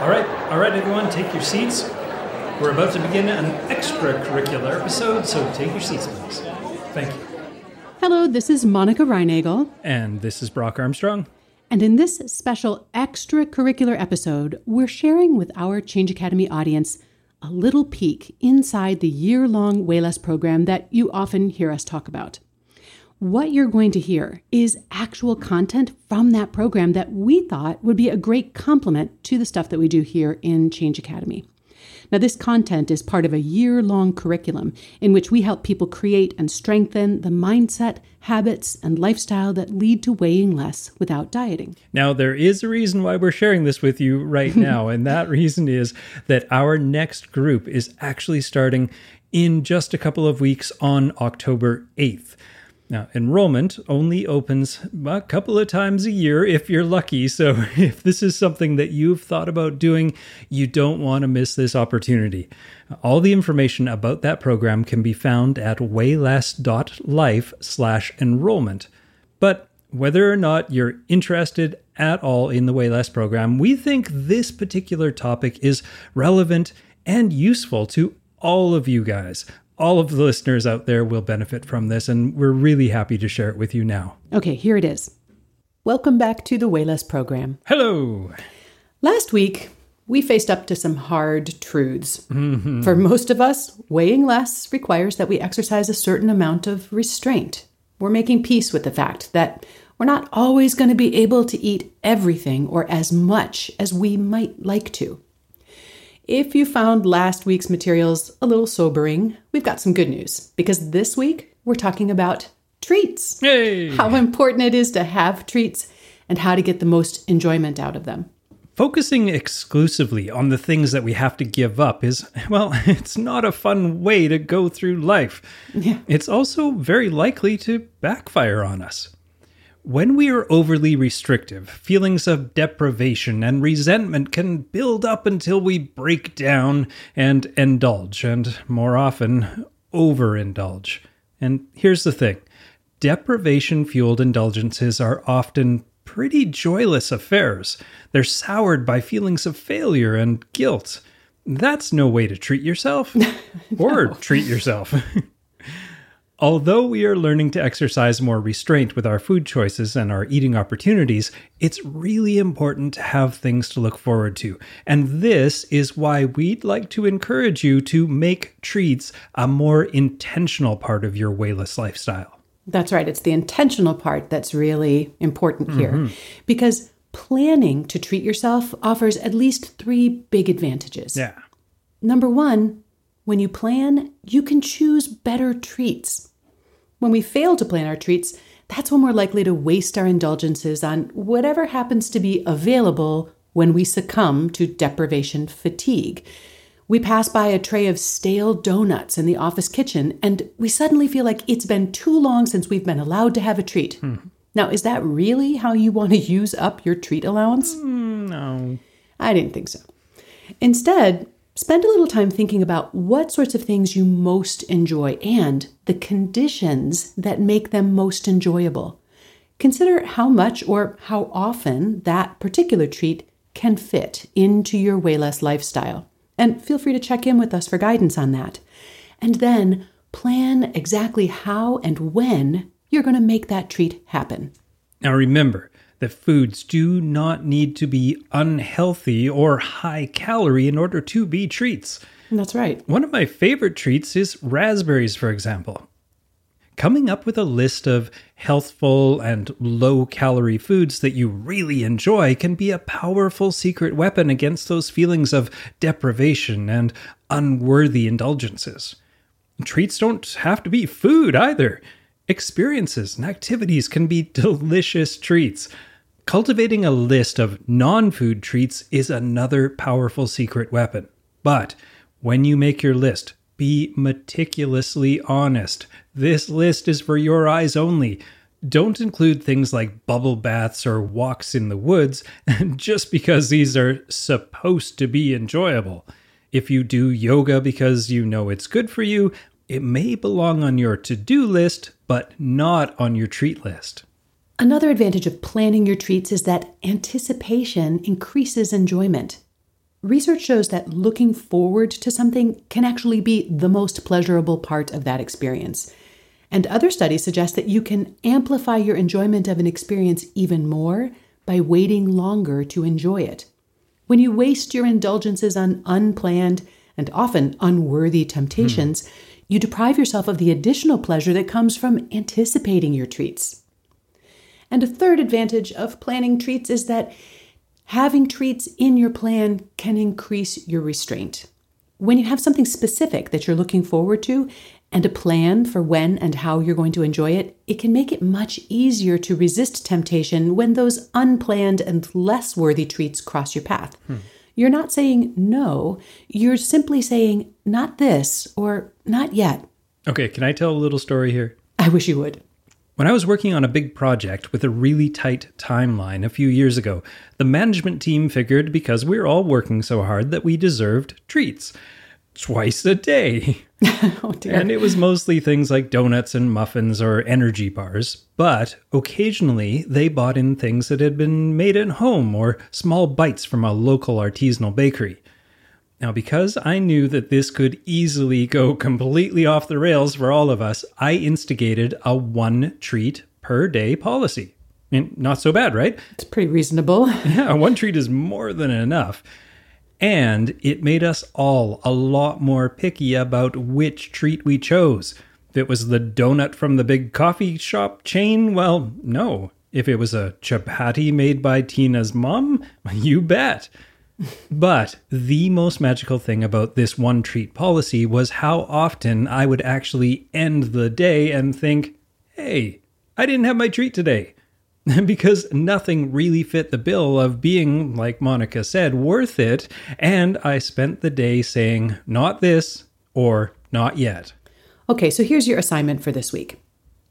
All right, all right, everyone, take your seats. We're about to begin an extracurricular episode, so take your seats, please. Thank you. Hello, this is Monica Reinagel, And this is Brock Armstrong. and in this special extracurricular episode, we're sharing with our Change Academy audience a little peek inside the year long Weigh Less program that you often hear us talk about. What you're going to hear is actual content from that program that we thought would be a great complement to the stuff that we do here in Change Academy. Now, this content is part of a year long curriculum in which we help people create and strengthen the mindset, habits, and lifestyle that lead to weighing less without dieting. Now, there is a reason why we're sharing this with you right now, and that reason is that our next group is actually starting in just a couple of weeks on October 8th. Now, enrollment only opens a couple of times a year if you're lucky. So, if this is something that you've thought about doing, you don't want to miss this opportunity. All the information about that program can be found at weighless.life slash enrollment. But whether or not you're interested at all in the Weigh Less program, we think this particular topic is relevant and useful to all of you guys. All of the listeners out there will benefit from this, and we're really happy to share it with you now. Okay, here it is. Welcome back to the Weigh Less program. Hello! Last week, we faced up to some hard truths. Mm-hmm. For most of us, weighing less requires that we exercise a certain amount of restraint. We're making peace with the fact that we're not always going to be able to eat everything or as much as we might like to. If you found last week's materials a little sobering, we've got some good news because this week we're talking about treats Hey! how important it is to have treats and how to get the most enjoyment out of them. Focusing exclusively on the things that we have to give up is, well, it's not a fun way to go through life. Yeah. It's also very likely to backfire on us. When we are overly restrictive, feelings of deprivation and resentment can build up until we break down and indulge, and more often, overindulge. And here's the thing deprivation fueled indulgences are often pretty joyless affairs. They're soured by feelings of failure and guilt. That's no way to treat yourself or treat yourself. Although we are learning to exercise more restraint with our food choices and our eating opportunities, it's really important to have things to look forward to. And this is why we'd like to encourage you to make treats a more intentional part of your Weigh Less lifestyle. That's right, it's the intentional part that's really important here mm-hmm. because planning to treat yourself offers at least three big advantages. Yeah. Number one, when you plan, you can choose better treats. When we fail to plan our treats, that's when we're likely to waste our indulgences on whatever happens to be available when we succumb to deprivation fatigue. We pass by a tray of stale donuts in the office kitchen, and we suddenly feel like it's been too long since we've been allowed to have a treat. Hmm. Now, is that really how you want to use up your treat allowance? Hmm, no. I didn't think so. Instead, spend a little time thinking about what sorts of things you most enjoy and the conditions that make them most enjoyable. Consider how much or how often that particular treat can fit into your Weigh Less lifestyle. And feel free to check in with us for guidance on that. And then plan exactly how and when you're going to make that treat happen. Now remember that foods do not need to be unhealthy or high calorie in order to be treats. That's right. One of my favorite treats is raspberries, for example. Coming up with a list of healthful and low calorie foods that you really enjoy can be a powerful secret weapon against those feelings of deprivation and unworthy indulgences. Treats don't have to be food either. Experiences and activities can be delicious treats. Cultivating a list of non food treats is another powerful secret weapon. But when you make your list, be meticulously honest. This list is for your eyes only. Don't include things like bubble baths or walks in the woods just because these are supposed to be enjoyable. If you do yoga because you know it's good for you, it may belong on your to do list, but not on your treat list. Another advantage of planning your treats is that anticipation increases enjoyment. research shows that looking forward to something can actually be the most pleasurable part of that experience. And other studies suggest that you can amplify your enjoyment of an experience even more by waiting longer to enjoy it. When you waste your indulgences on unplanned and often unworthy temptations, mm. you deprive yourself of the additional pleasure that comes from anticipating your treats. And a third advantage of planning treats is that having treats in your plan can increase your restraint. When you have something specific that you're looking forward to and a plan for when and how you're going to enjoy it, it can make it much easier to resist temptation when those unplanned and less worthy treats cross your path. Hmm. You're not saying no, you're simply saying not this or not yet. Okay, can I tell a little story here? I wish you would. When I was working on a big project with a really tight timeline a few years ago, the management team figured because we we're all working so hard that we deserved treats twice a day. oh and it was mostly things like donuts and muffins or energy bars, but occasionally they bought in things that had been made at home or small bites from a local artisanal bakery. Now, because I knew that this could easily go completely off the rails for all of us, I instigated a one treat per day policy. And not so bad, right? It's pretty reasonable. yeah, one treat is more than enough. And it made us all a lot more picky about which treat we chose. If it was the donut from the big coffee shop chain, well, no. If it was a chapati made by Tina's mom, you bet. But the most magical thing about this one treat policy was how often I would actually end the day and think, hey, I didn't have my treat today. because nothing really fit the bill of being, like Monica said, worth it. And I spent the day saying, not this or not yet. Okay, so here's your assignment for this week.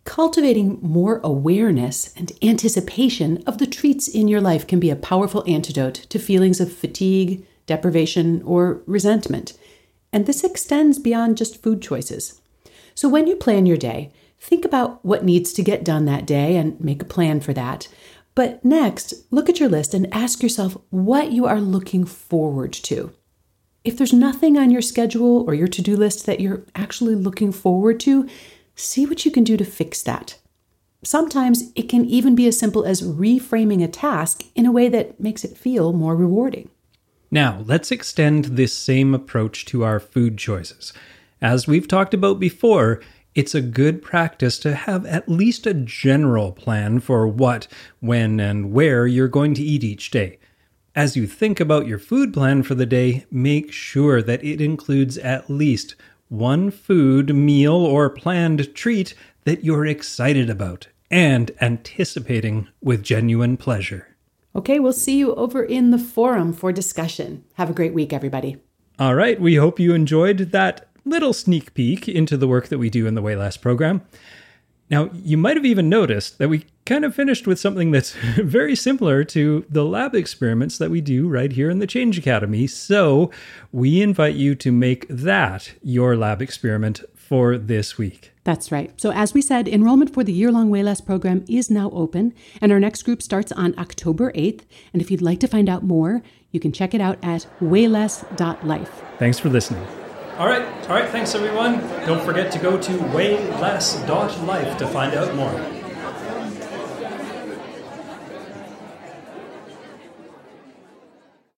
Cultivating more awareness and anticipation of the treats in your life can be a powerful antidote to feelings of fatigue, deprivation, or resentment. And this extends beyond just food choices. So when you plan your day, Think about what needs to get done that day and make a plan for that. But next, look at your list and ask yourself what you are looking forward to. If there's nothing on your schedule or your to do list that you're actually looking forward to, see what you can do to fix that. Sometimes it can even be as simple as reframing a task in a way that makes it feel more rewarding. Now, let's extend this same approach to our food choices. As we've talked about before, it's a good practice to have at least a general plan for what, when, and where you're going to eat each day. As you think about your food plan for the day, make sure that it includes at least one food, meal, or planned treat that you're excited about and anticipating with genuine pleasure. Okay, we'll see you over in the forum for discussion. Have a great week, everybody. All right, we hope you enjoyed that little sneak peek into the work that we do in the Weigh Less program. Now, you might have even noticed that we kind of finished with something that's very similar to the lab experiments that we do right here in the Change Academy. So, we invite you to make that your lab experiment for this week. That's right. So, as we said, enrollment for the year long Weigh Less program is now open, and our next group starts on October 8th. And if you'd like to find out more, you can check it out at weighless.life. Thanks for listening. All right. All right. Thanks, everyone. Don't forget to go to weighless.life to find out more.